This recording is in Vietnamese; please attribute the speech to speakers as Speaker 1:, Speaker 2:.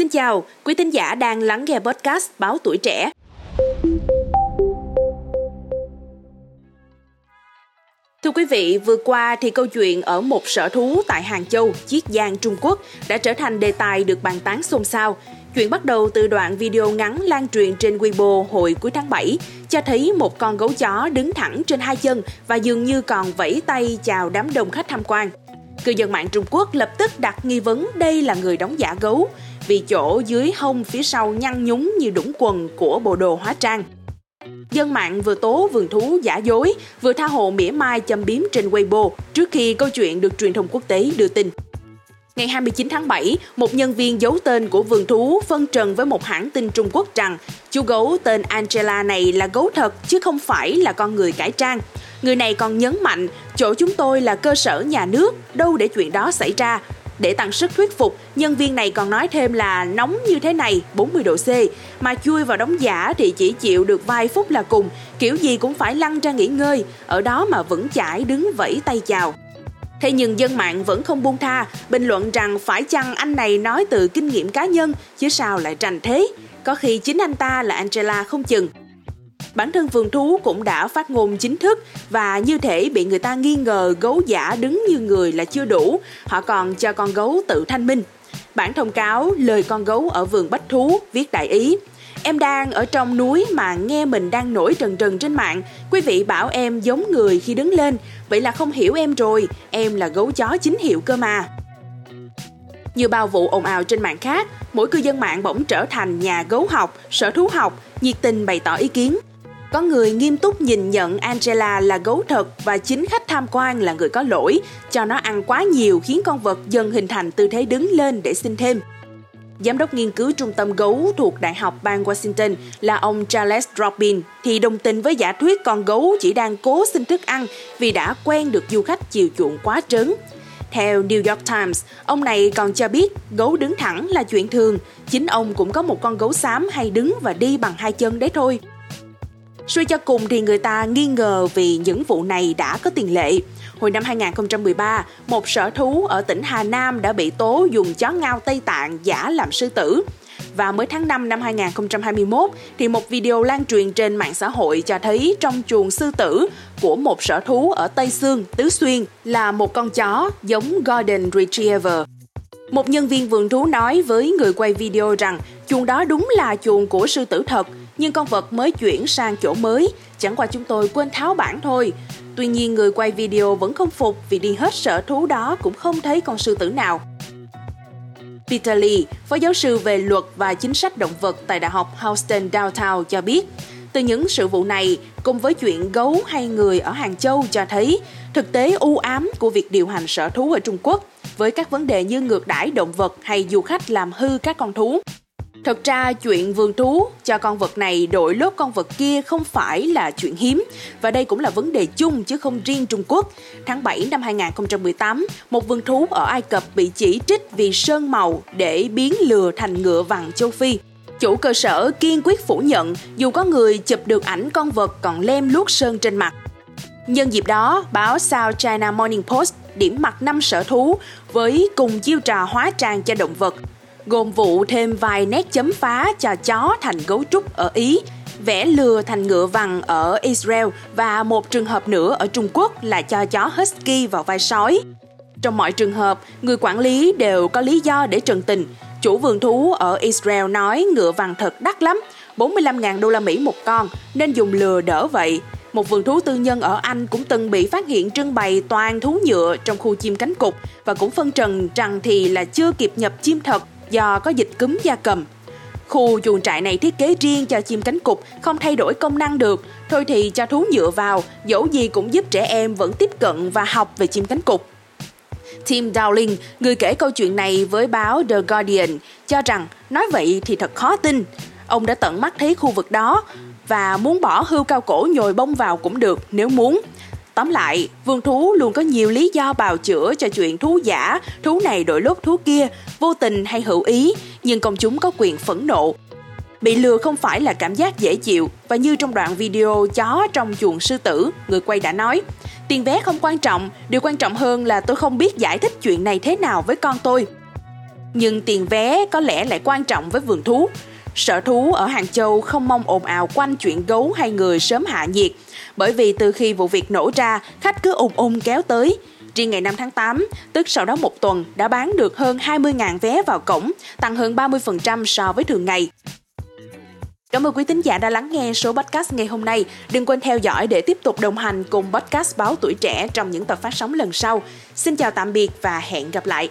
Speaker 1: Xin chào, quý thính giả đang lắng nghe podcast Báo Tuổi Trẻ. Thưa quý vị, vừa qua thì câu chuyện ở một sở thú tại Hàng Châu, Chiết Giang, Trung Quốc đã trở thành đề tài được bàn tán xôn xao. Chuyện bắt đầu từ đoạn video ngắn lan truyền trên Weibo hồi cuối tháng 7, cho thấy một con gấu chó đứng thẳng trên hai chân và dường như còn vẫy tay chào đám đông khách tham quan. Cư dân mạng Trung Quốc lập tức đặt nghi vấn đây là người đóng giả gấu, vì chỗ dưới hông phía sau nhăn nhúng như đũng quần của bộ đồ hóa trang. Dân mạng vừa tố vườn thú giả dối, vừa tha hồ mỉa mai châm biếm trên Weibo trước khi câu chuyện được truyền thông quốc tế đưa tin. Ngày 29 tháng 7, một nhân viên giấu tên của vườn thú phân trần với một hãng tin Trung Quốc rằng chú gấu tên Angela này là gấu thật chứ không phải là con người cải trang. Người này còn nhấn mạnh, chỗ chúng tôi là cơ sở nhà nước, đâu để chuyện đó xảy ra. Để tăng sức thuyết phục, nhân viên này còn nói thêm là nóng như thế này, 40 độ C, mà chui vào đóng giả thì chỉ chịu được vài phút là cùng, kiểu gì cũng phải lăn ra nghỉ ngơi, ở đó mà vẫn chải đứng vẫy tay chào. Thế nhưng dân mạng vẫn không buông tha, bình luận rằng phải chăng anh này nói từ kinh nghiệm cá nhân, chứ sao lại tranh thế? Có khi chính anh ta là Angela không chừng. Bản thân vườn thú cũng đã phát ngôn chính thức và như thể bị người ta nghi ngờ gấu giả đứng như người là chưa đủ, họ còn cho con gấu tự thanh minh. Bản thông cáo lời con gấu ở vườn bách thú viết đại ý. Em đang ở trong núi mà nghe mình đang nổi trần trần trên mạng. Quý vị bảo em giống người khi đứng lên, vậy là không hiểu em rồi, em là gấu chó chính hiệu cơ mà. Như bao vụ ồn ào trên mạng khác, mỗi cư dân mạng bỗng trở thành nhà gấu học, sở thú học, nhiệt tình bày tỏ ý kiến. Có người nghiêm túc nhìn nhận Angela là gấu thật và chính khách tham quan là người có lỗi, cho nó ăn quá nhiều khiến con vật dần hình thành tư thế đứng lên để xin thêm. Giám đốc nghiên cứu trung tâm gấu thuộc Đại học bang Washington là ông Charles Robin thì đồng tình với giả thuyết con gấu chỉ đang cố xin thức ăn vì đã quen được du khách chiều chuộng quá trớn. Theo New York Times, ông này còn cho biết gấu đứng thẳng là chuyện thường, chính ông cũng có một con gấu xám hay đứng và đi bằng hai chân đấy thôi. Suy cho cùng thì người ta nghi ngờ vì những vụ này đã có tiền lệ. Hồi năm 2013, một sở thú ở tỉnh Hà Nam đã bị tố dùng chó ngao Tây Tạng giả làm sư tử. Và mới tháng 5 năm 2021 thì một video lan truyền trên mạng xã hội cho thấy trong chuồng sư tử của một sở thú ở Tây Sương, Tứ Xuyên là một con chó giống Golden Retriever. Một nhân viên vườn thú nói với người quay video rằng chuồng đó đúng là chuồng của sư tử thật, nhưng con vật mới chuyển sang chỗ mới, chẳng qua chúng tôi quên tháo bản thôi. Tuy nhiên người quay video vẫn không phục vì đi hết sở thú đó cũng không thấy con sư tử nào. Peter Lee, phó giáo sư về luật và chính sách động vật tại Đại học Houston Downtown cho biết, từ những sự vụ này, cùng với chuyện gấu hay người ở Hàng Châu cho thấy thực tế u ám của việc điều hành sở thú ở Trung Quốc với các vấn đề như ngược đãi động vật hay du khách làm hư các con thú. Thật ra chuyện vườn thú cho con vật này đổi lốt con vật kia không phải là chuyện hiếm và đây cũng là vấn đề chung chứ không riêng Trung Quốc. Tháng 7 năm 2018, một vườn thú ở Ai Cập bị chỉ trích vì sơn màu để biến lừa thành ngựa vàng châu Phi. Chủ cơ sở kiên quyết phủ nhận dù có người chụp được ảnh con vật còn lem luốc sơn trên mặt. Nhân dịp đó, báo South China Morning Post điểm mặt năm sở thú với cùng chiêu trò hóa trang cho động vật gồm vụ thêm vài nét chấm phá cho chó thành gấu trúc ở Ý, vẽ lừa thành ngựa vằn ở Israel và một trường hợp nữa ở Trung Quốc là cho chó Husky vào vai sói. Trong mọi trường hợp, người quản lý đều có lý do để trần tình. Chủ vườn thú ở Israel nói ngựa vằn thật đắt lắm, 45.000 đô la Mỹ một con, nên dùng lừa đỡ vậy. Một vườn thú tư nhân ở Anh cũng từng bị phát hiện trưng bày toàn thú nhựa trong khu chim cánh cụt và cũng phân trần rằng thì là chưa kịp nhập chim thật do có dịch cúm da cầm. Khu chuồng trại này thiết kế riêng cho chim cánh cụt, không thay đổi công năng được, thôi thì cho thú nhựa vào, dẫu gì cũng giúp trẻ em vẫn tiếp cận và học về chim cánh cụt. Tim Dowling, người kể câu chuyện này với báo The Guardian, cho rằng nói vậy thì thật khó tin. Ông đã tận mắt thấy khu vực đó và muốn bỏ hươu cao cổ nhồi bông vào cũng được nếu muốn. Tóm lại, vườn thú luôn có nhiều lý do bào chữa cho chuyện thú giả, thú này đổi lốt thú kia, vô tình hay hữu ý, nhưng công chúng có quyền phẫn nộ. Bị lừa không phải là cảm giác dễ chịu và như trong đoạn video chó trong chuồng sư tử, người quay đã nói, tiền vé không quan trọng, điều quan trọng hơn là tôi không biết giải thích chuyện này thế nào với con tôi. Nhưng tiền vé có lẽ lại quan trọng với vườn thú. Sở thú ở Hàng Châu không mong ồn ào quanh chuyện gấu hay người sớm hạ nhiệt, bởi vì từ khi vụ việc nổ ra, khách cứ ùn ùn kéo tới. Riêng ngày 5 tháng 8, tức sau đó một tuần, đã bán được hơn 20.000 vé vào cổng, tăng hơn 30% so với thường ngày. Cảm ơn quý tín giả đã lắng nghe số podcast ngày hôm nay. Đừng quên theo dõi để tiếp tục đồng hành cùng podcast Báo Tuổi Trẻ trong những tập phát sóng lần sau. Xin chào tạm biệt và hẹn gặp lại.